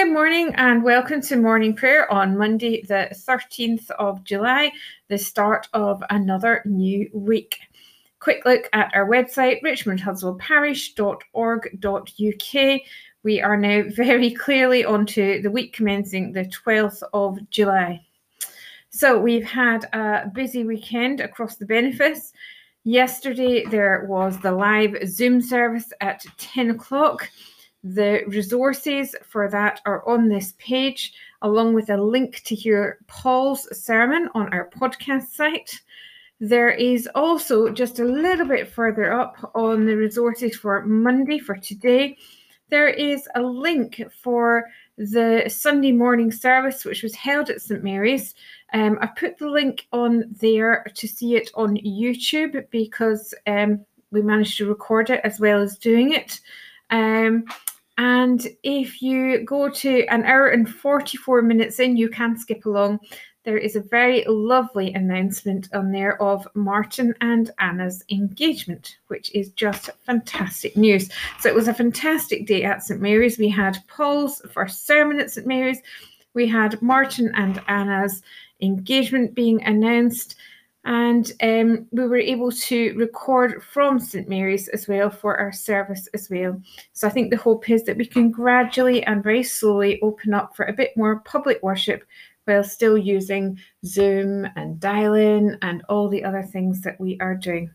Good morning and welcome to morning prayer on Monday, the 13th of July, the start of another new week. Quick look at our website, richmondhudswellparish.org.uk. We are now very clearly onto the week commencing the 12th of July. So we've had a busy weekend across the benefice. Yesterday there was the live Zoom service at 10 o'clock. The resources for that are on this page, along with a link to hear Paul's sermon on our podcast site. There is also just a little bit further up on the resources for Monday for today. There is a link for the Sunday morning service, which was held at St Mary's. Um, I put the link on there to see it on YouTube because um, we managed to record it as well as doing it. Um, and if you go to an hour and 44 minutes in, you can skip along. There is a very lovely announcement on there of Martin and Anna's engagement, which is just fantastic news. So it was a fantastic day at St Mary's. We had Paul's first sermon at St Mary's. We had Martin and Anna's engagement being announced and um, we were able to record from St Mary's as well for our service as well. So I think the hope is that we can gradually and very slowly open up for a bit more public worship while still using Zoom and dial in and all the other things that we are doing.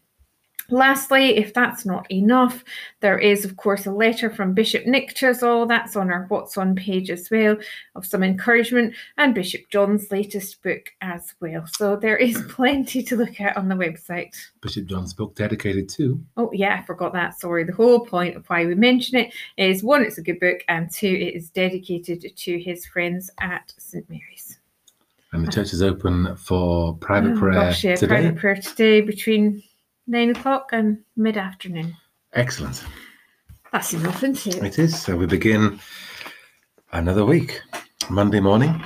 Lastly, if that's not enough, there is, of course, a letter from Bishop Nick all. That's on our What's On page as well, of some encouragement, and Bishop John's latest book as well. So there is plenty to look at on the website. Bishop John's book dedicated to. Oh, yeah, I forgot that. Sorry. The whole point of why we mention it is one, it's a good book, and two, it is dedicated to his friends at St. Mary's. And the church is open for private Oh, prayer gosh, yeah, today. private prayer today between nine o'clock and mid afternoon. Excellent. That's enough, isn't it? It is. So we begin another week, Monday morning,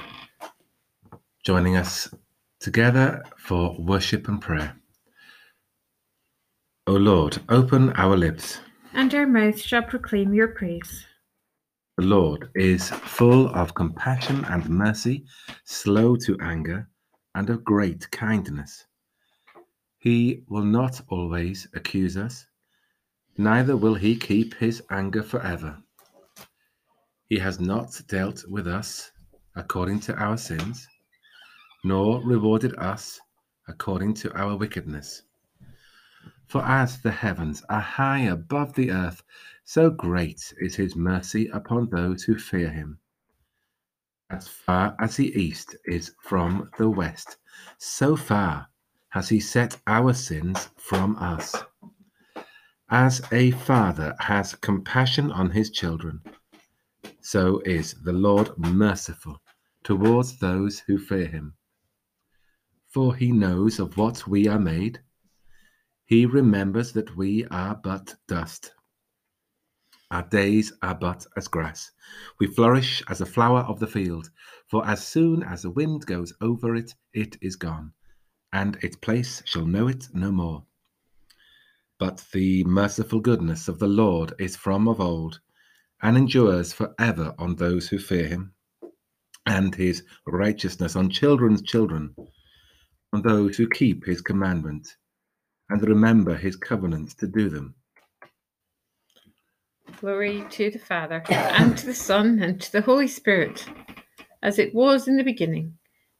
joining us together for worship and prayer. O Lord, open our lips. And our mouth shall proclaim your praise. The Lord is full of compassion and mercy, slow to anger, and of great kindness. He will not always accuse us, neither will he keep his anger forever. He has not dealt with us according to our sins, nor rewarded us according to our wickedness. For as the heavens are high above the earth, so great is his mercy upon those who fear him. As far as the east is from the west, so far has he set our sins from us. As a father has compassion on his children, so is the Lord merciful towards those who fear him. For he knows of what we are made, he remembers that we are but dust. Our days are but as grass. We flourish as a flower of the field, for as soon as the wind goes over it, it is gone and its place shall know it no more. But the merciful goodness of the Lord is from of old, and endures for ever on those who fear him, and his righteousness on children's children, on those who keep his commandment, and remember his covenants to do them. Glory to the Father, and to the Son, and to the Holy Spirit, as it was in the beginning,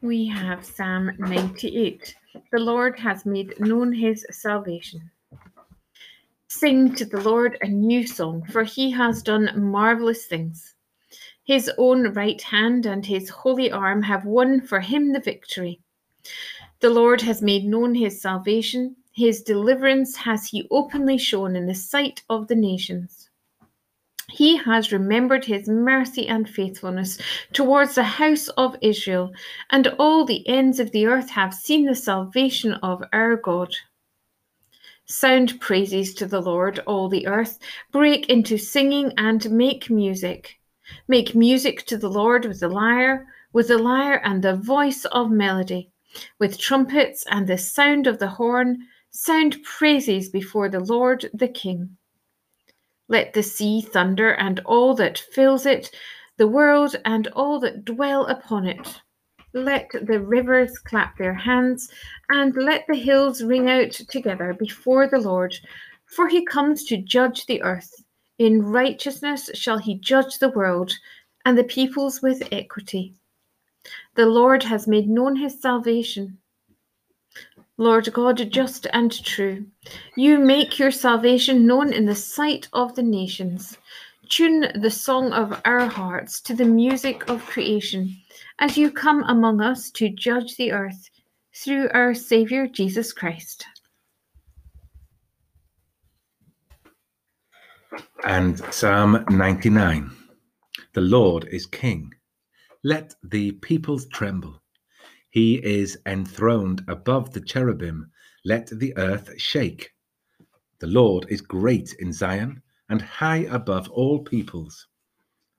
We have Psalm 98. The Lord has made known his salvation. Sing to the Lord a new song, for he has done marvelous things. His own right hand and his holy arm have won for him the victory. The Lord has made known his salvation. His deliverance has he openly shown in the sight of the nations. He has remembered his mercy and faithfulness towards the house of Israel, and all the ends of the earth have seen the salvation of our God. Sound praises to the Lord, all the earth. Break into singing and make music. Make music to the Lord with the lyre, with the lyre and the voice of melody, with trumpets and the sound of the horn. Sound praises before the Lord the King. Let the sea thunder and all that fills it, the world and all that dwell upon it. Let the rivers clap their hands, and let the hills ring out together before the Lord, for he comes to judge the earth. In righteousness shall he judge the world, and the peoples with equity. The Lord has made known his salvation. Lord God, just and true, you make your salvation known in the sight of the nations. Tune the song of our hearts to the music of creation as you come among us to judge the earth through our Saviour Jesus Christ. And Psalm 99 The Lord is King. Let the peoples tremble. He is enthroned above the cherubim. Let the earth shake. The Lord is great in Zion and high above all peoples.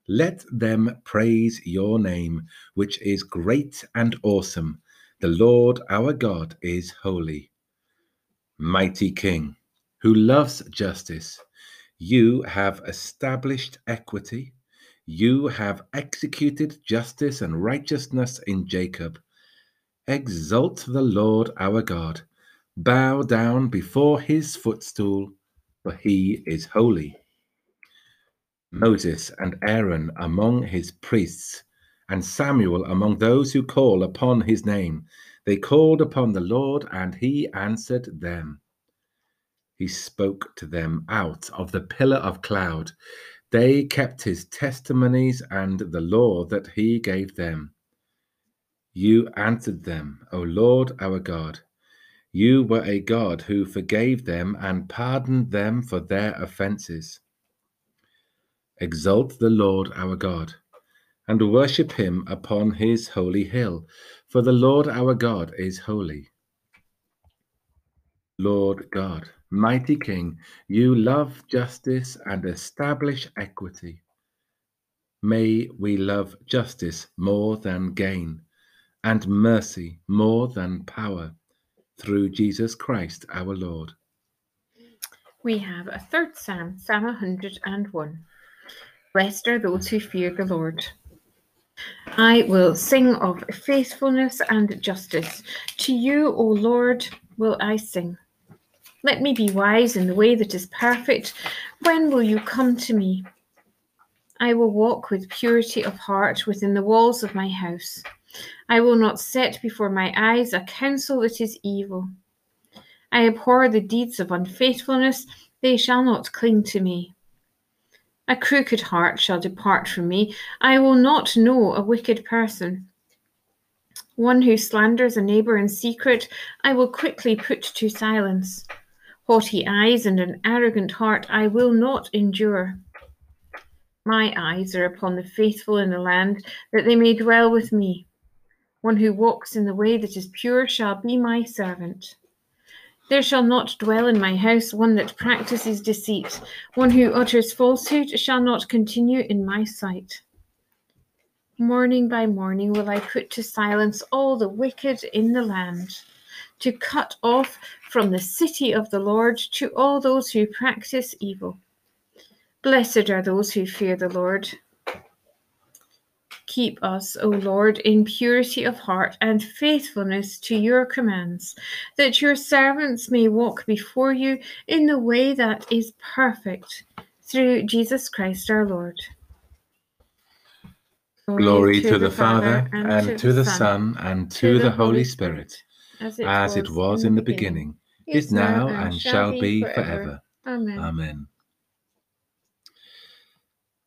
Let them praise your name, which is great and awesome. The Lord our God is holy. Mighty King, who loves justice, you have established equity. You have executed justice and righteousness in Jacob. Exalt the Lord our God. Bow down before his footstool, for he is holy. Moses and Aaron among his priests, and Samuel among those who call upon his name. They called upon the Lord, and he answered them. He spoke to them out of the pillar of cloud. They kept his testimonies and the law that he gave them. You answered them, O Lord our God. You were a God who forgave them and pardoned them for their offenses. Exalt the Lord our God, and worship him upon his holy hill, for the Lord our God is holy. Lord God, mighty King, you love justice and establish equity. May we love justice more than gain and mercy more than power through Jesus Christ our Lord. We have a third psalm, Psalm 101. Blessed are those who fear the Lord. I will sing of faithfulness and justice. To you, O Lord, will I sing. Let me be wise in the way that is perfect. When will you come to me? I will walk with purity of heart within the walls of my house. I will not set before my eyes a counsel that is evil. I abhor the deeds of unfaithfulness, they shall not cling to me. A crooked heart shall depart from me. I will not know a wicked person. One who slanders a neighbor in secret, I will quickly put to silence. Haughty eyes and an arrogant heart I will not endure. My eyes are upon the faithful in the land, that they may dwell with me. One who walks in the way that is pure shall be my servant. There shall not dwell in my house one that practices deceit. One who utters falsehood shall not continue in my sight. Morning by morning will I put to silence all the wicked in the land, to cut off from the city of the Lord to all those who practice evil. Blessed are those who fear the Lord Keep us, O Lord, in purity of heart and faithfulness to your commands, that your servants may walk before you in the way that is perfect, through Jesus Christ our Lord. Glory, Glory to, to, the, Father, and, and to, the Son, and to, the Holy Spirit, as it, as was, it was in the beginning, beginning is now, and, and shall be forever. forever. Amen. Amen.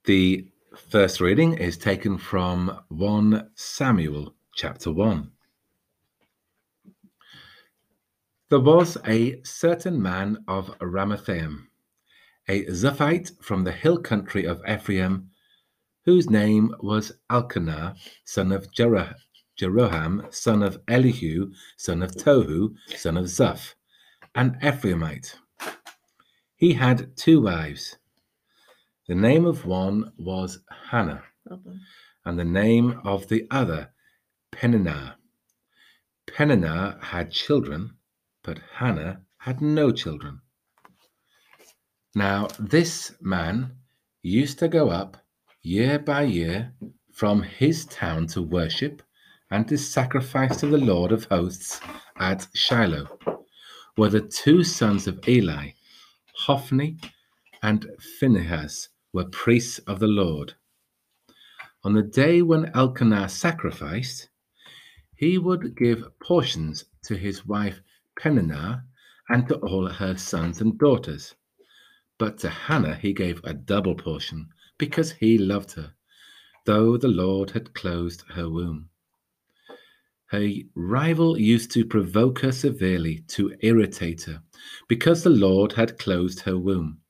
The First reading is taken from 1 Samuel chapter 1. There was a certain man of Ramathaim, a Zuphite from the hill country of Ephraim, whose name was Elkanah, son of Jeroham, son of Elihu, son of Tohu, son of Zuph, an Ephraimite. He had two wives. The name of one was Hannah, and the name of the other Peninnah. Peninnah had children, but Hannah had no children. Now, this man used to go up year by year from his town to worship and to sacrifice to the Lord of hosts at Shiloh, where the two sons of Eli, Hophni and Phinehas, were priests of the Lord. On the day when Elkanah sacrificed, he would give portions to his wife Peninnah and to all her sons and daughters. But to Hannah he gave a double portion because he loved her, though the Lord had closed her womb. Her rival used to provoke her severely to irritate her because the Lord had closed her womb.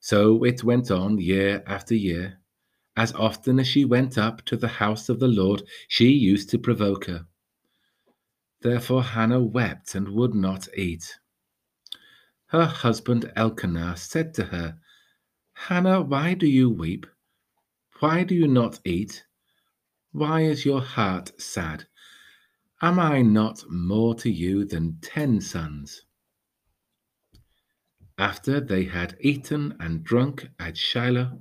So it went on year after year. As often as she went up to the house of the Lord, she used to provoke her. Therefore Hannah wept and would not eat. Her husband Elkanah said to her, Hannah, why do you weep? Why do you not eat? Why is your heart sad? Am I not more to you than ten sons? After they had eaten and drunk at Shiloh,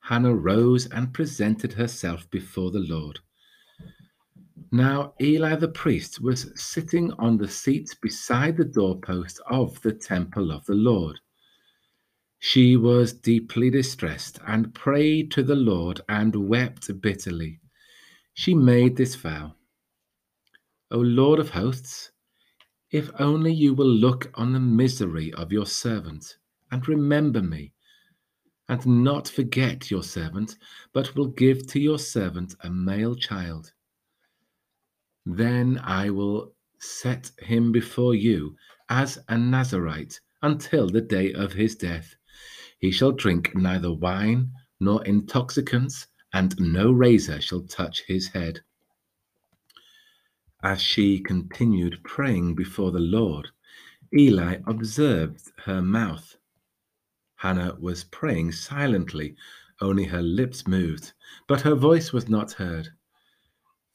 Hannah rose and presented herself before the Lord. Now Eli the priest was sitting on the seat beside the doorpost of the temple of the Lord. She was deeply distressed and prayed to the Lord and wept bitterly. She made this vow O Lord of hosts, if only you will look on the misery of your servant and remember me, and not forget your servant, but will give to your servant a male child. Then I will set him before you as a Nazarite until the day of his death. He shall drink neither wine nor intoxicants, and no razor shall touch his head. As she continued praying before the Lord, Eli observed her mouth. Hannah was praying silently, only her lips moved, but her voice was not heard.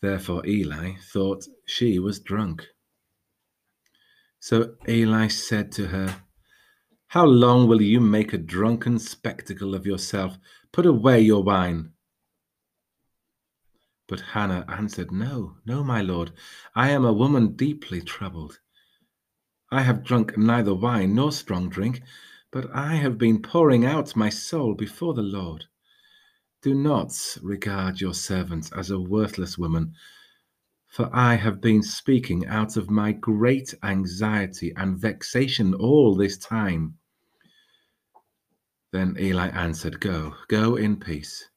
Therefore Eli thought she was drunk. So Eli said to her, How long will you make a drunken spectacle of yourself? Put away your wine. But Hannah answered, No, no, my lord, I am a woman deeply troubled. I have drunk neither wine nor strong drink, but I have been pouring out my soul before the Lord. Do not regard your servant as a worthless woman, for I have been speaking out of my great anxiety and vexation all this time. Then Eli answered, Go, go in peace.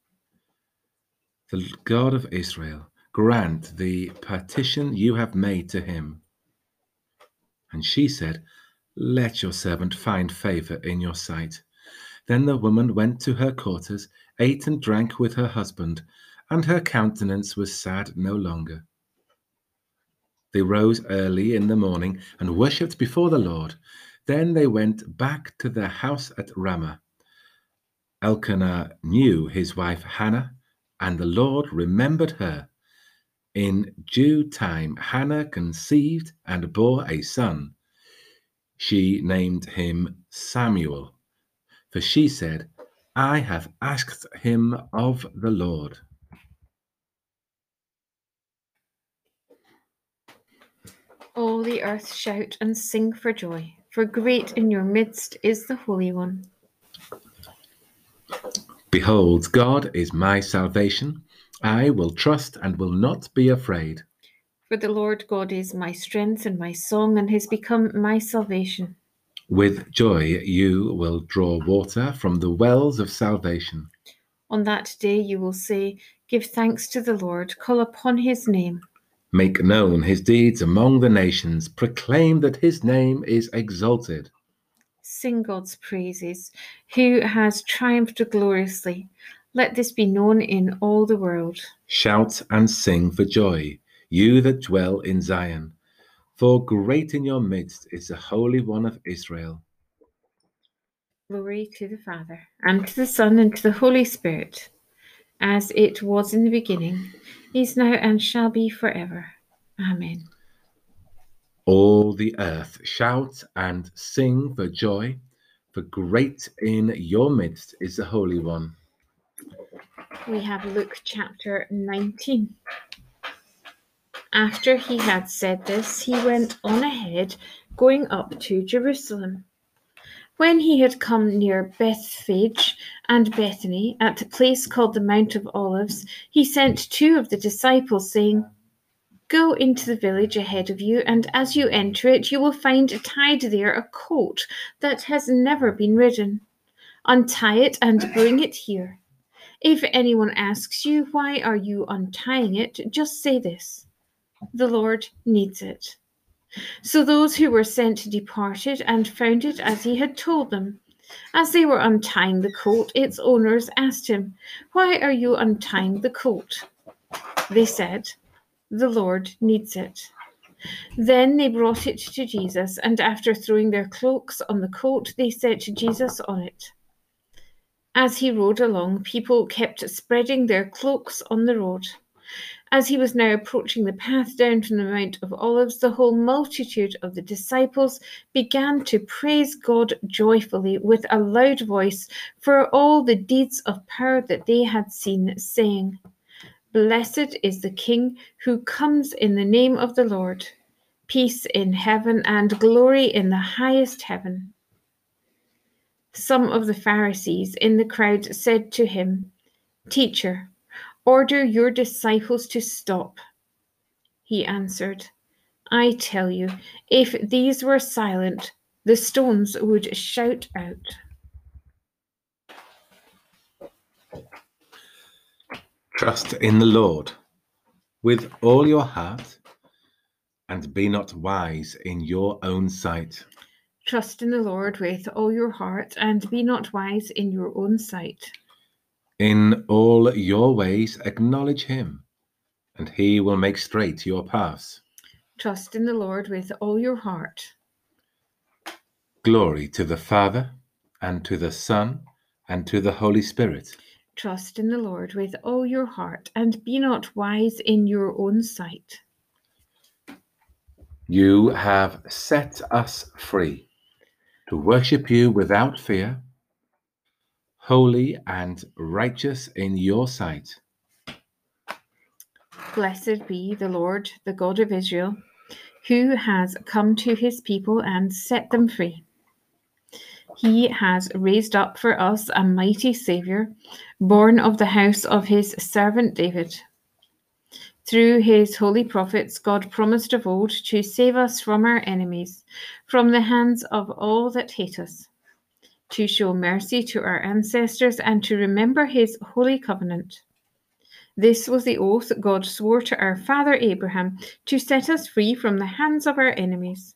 The God of Israel grant the petition you have made to him. And she said, Let your servant find favor in your sight. Then the woman went to her quarters, ate and drank with her husband, and her countenance was sad no longer. They rose early in the morning and worshipped before the Lord. Then they went back to their house at Ramah. Elkanah knew his wife Hannah, and the Lord remembered her. In due time, Hannah conceived and bore a son. She named him Samuel, for she said, I have asked him of the Lord. All the earth shout and sing for joy, for great in your midst is the Holy One. Behold, God is my salvation. I will trust and will not be afraid. For the Lord God is my strength and my song, and has become my salvation. With joy you will draw water from the wells of salvation. On that day you will say, Give thanks to the Lord, call upon his name. Make known his deeds among the nations, proclaim that his name is exalted. Sing God's praises, who has triumphed gloriously. Let this be known in all the world. Shout and sing for joy, you that dwell in Zion. For great in your midst is the Holy One of Israel. Glory to the Father, and to the Son, and to the Holy Spirit, as it was in the beginning, is now, and shall be forever. Amen. All the earth shout and sing for joy, for great in your midst is the Holy One. We have Luke chapter 19. After he had said this, he went on ahead, going up to Jerusalem. When he had come near Bethphage and Bethany, at a place called the Mount of Olives, he sent two of the disciples, saying, Go into the village ahead of you, and as you enter it, you will find tied there a colt that has never been ridden. Untie it and bring it here. If anyone asks you, Why are you untying it? just say this The Lord needs it. So those who were sent departed and found it as he had told them. As they were untying the colt, its owners asked him, Why are you untying the colt? They said, the Lord needs it. Then they brought it to Jesus, and after throwing their cloaks on the colt, they set Jesus on it. As he rode along, people kept spreading their cloaks on the road. As he was now approaching the path down from the Mount of Olives, the whole multitude of the disciples began to praise God joyfully with a loud voice for all the deeds of power that they had seen, saying, Blessed is the King who comes in the name of the Lord. Peace in heaven and glory in the highest heaven. Some of the Pharisees in the crowd said to him, Teacher, order your disciples to stop. He answered, I tell you, if these were silent, the stones would shout out. Trust in the Lord with all your heart and be not wise in your own sight. Trust in the Lord with all your heart and be not wise in your own sight. In all your ways acknowledge him, and he will make straight your paths. Trust in the Lord with all your heart. Glory to the Father, and to the Son, and to the Holy Spirit Trust in the Lord with all your heart and be not wise in your own sight. You have set us free to worship you without fear, holy and righteous in your sight. Blessed be the Lord, the God of Israel, who has come to his people and set them free. He has raised up for us a mighty Saviour, born of the house of his servant David. Through his holy prophets, God promised of old to save us from our enemies, from the hands of all that hate us, to show mercy to our ancestors, and to remember his holy covenant. This was the oath God swore to our father Abraham to set us free from the hands of our enemies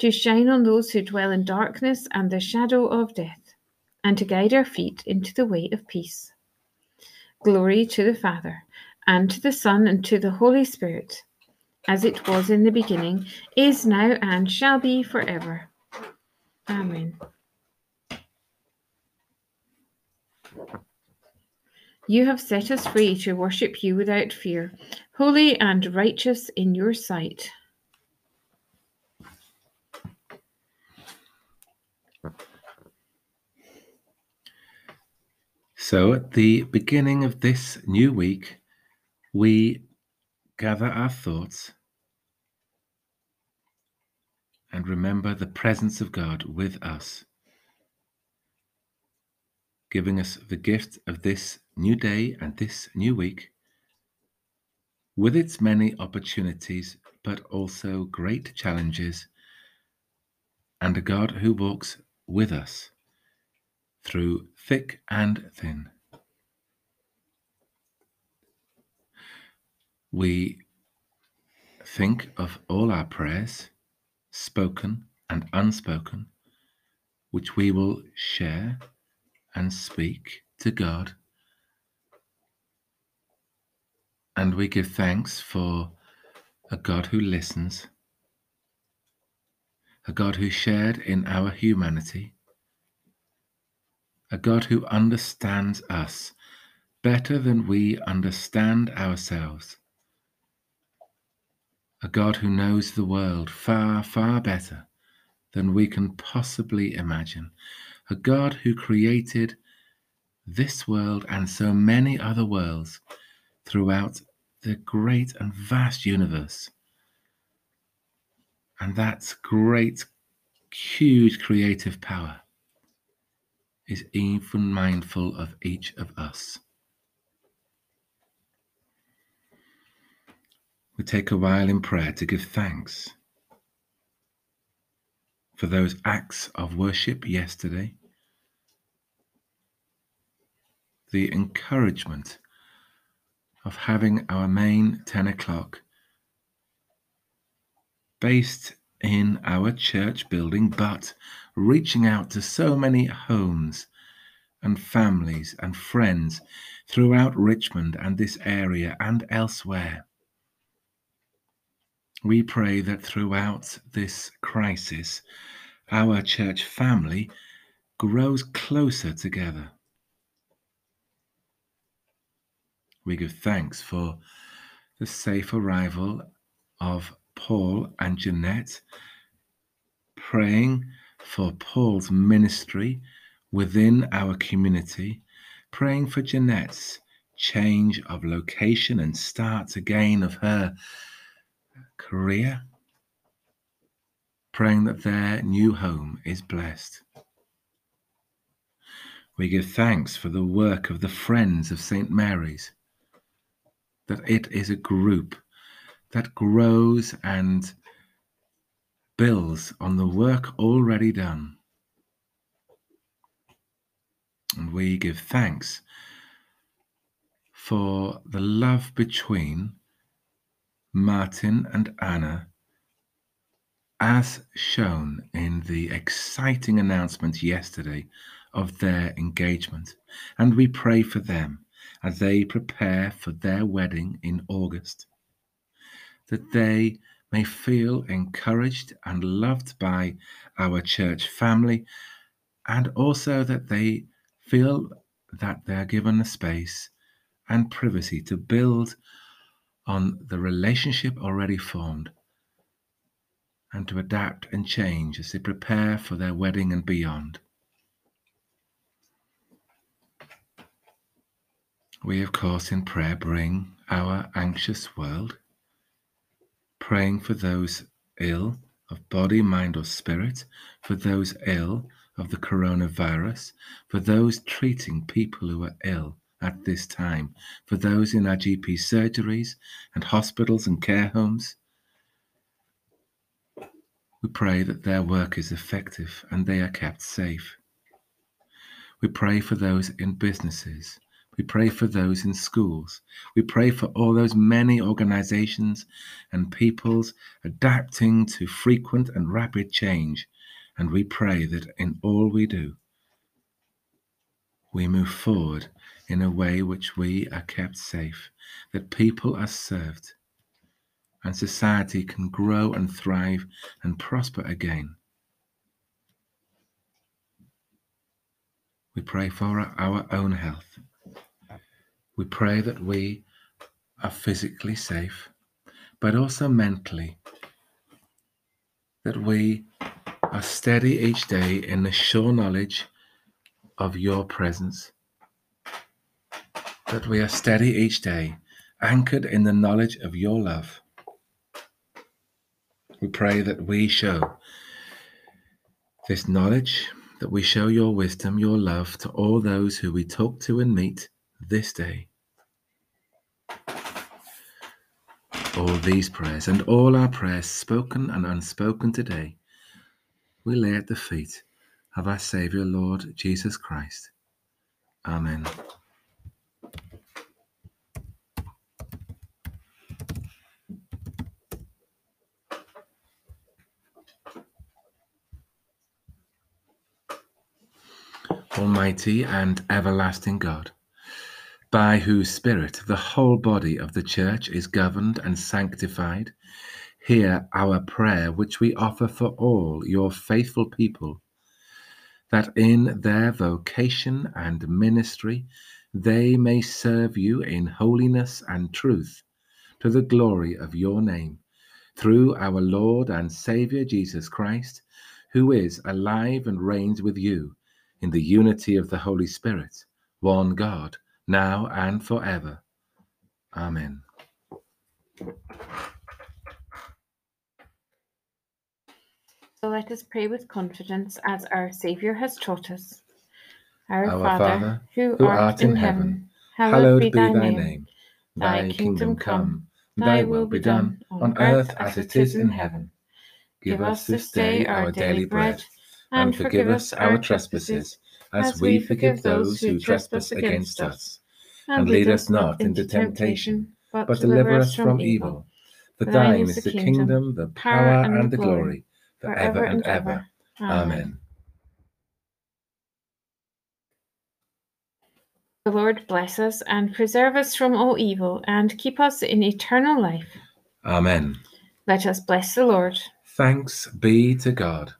to shine on those who dwell in darkness and the shadow of death, and to guide our feet into the way of peace. Glory to the Father, and to the Son, and to the Holy Spirit, as it was in the beginning, is now, and shall be forever. Amen. You have set us free to worship you without fear, holy and righteous in your sight. So, at the beginning of this new week, we gather our thoughts and remember the presence of God with us. giving us the gift of this new day and this new week, with its many opportunities, but also great challenges, and a God who walks with us through thick and thin. We think of all our prayers, spoken and unspoken, which we will share and speak to God. And we give thanks for a God who listens, a God who shared in our humanity, a God who understands us better than we understand ourselves, a God who knows the world far, far better than we can possibly imagine, a God who created this world and so many other worlds throughout the great and vast universe. And that great, huge creative power is even mindful of each of us. We take a while in prayer to give thanks for those acts of worship yesterday, the encouragement of having our main 10 o'clock based in our church building, but reaching out to so many homes and families and friends throughout Richmond and this area and elsewhere. We pray that throughout this crisis, our church family grows closer together. We give thanks for the safe arrival of Paul and Jeanette, praying for Paul's ministry within our community, praying for Jeanette's change of location and start again of her career, praying that their new home is blessed. We give thanks for the work of the Friends of St. Mary's, that it is a group that grows and builds on the work already done. And we give thanks for the love between Martin and Anna, as shown in the exciting announcement yesterday of their engagement. And we pray for them as they prepare for their wedding in August, that they may feel encouraged and loved by our church family, and also that they feel that they are given a space and privacy to build on the relationship already formed and to adapt and change as they prepare for their wedding and beyond. We, of course, in prayer bring our anxious world, praying for those ill of body, mind, or spirit, for those ill of the coronavirus, for those treating people who are ill at this time for those in our GP surgeries and hospitals and care homes. We pray that their work is effective and they are kept safe. We pray for those in businesses. We pray for those in schools. We pray for all those many organizations and peoples adapting to frequent and rapid change. And we pray that in all we do, we move forward in a way which we are kept safe, that people are served, and society can grow and thrive and prosper again. We pray for our own health. We pray that we are physically safe, but also mentally, that we are steady each day in the sure knowledge of your presence that we are steady each day, anchored in the knowledge of your love. We pray that we show this knowledge, that we show your wisdom, your love to all those who we talk to and meet this day. All these prayers and all our prayers, spoken and unspoken today, we lay at the feet of our Saviour, Lord Jesus Christ. Amen. Almighty and everlasting God, by whose Spirit the whole body of the Church is governed and sanctified, hear our prayer which we offer for all your faithful people, that in their vocation and ministry they may serve you in holiness and truth to the glory of your name, through our Lord and Saviour Jesus Christ, who is alive and reigns with you in the unity of the Holy Spirit, one God, now and forever. Amen. So let us pray with confidence as our Saviour has taught us. Our, Our Father, Father, who, who art, in heaven, hallowed be thy name. Thy kingdom come, thy will be done, on earth as it is in heaven. Give us this day our daily bread, and forgive us our trespasses, as we forgive those who trespass against us. And lead us not into temptation, but deliver us from evil. For thine is the kingdom, the power, and the glory, forever and ever. Amen. The Lord bless us and preserve us from all evil and keep us in eternal life. Amen. Let us bless the Lord. Thanks be to God.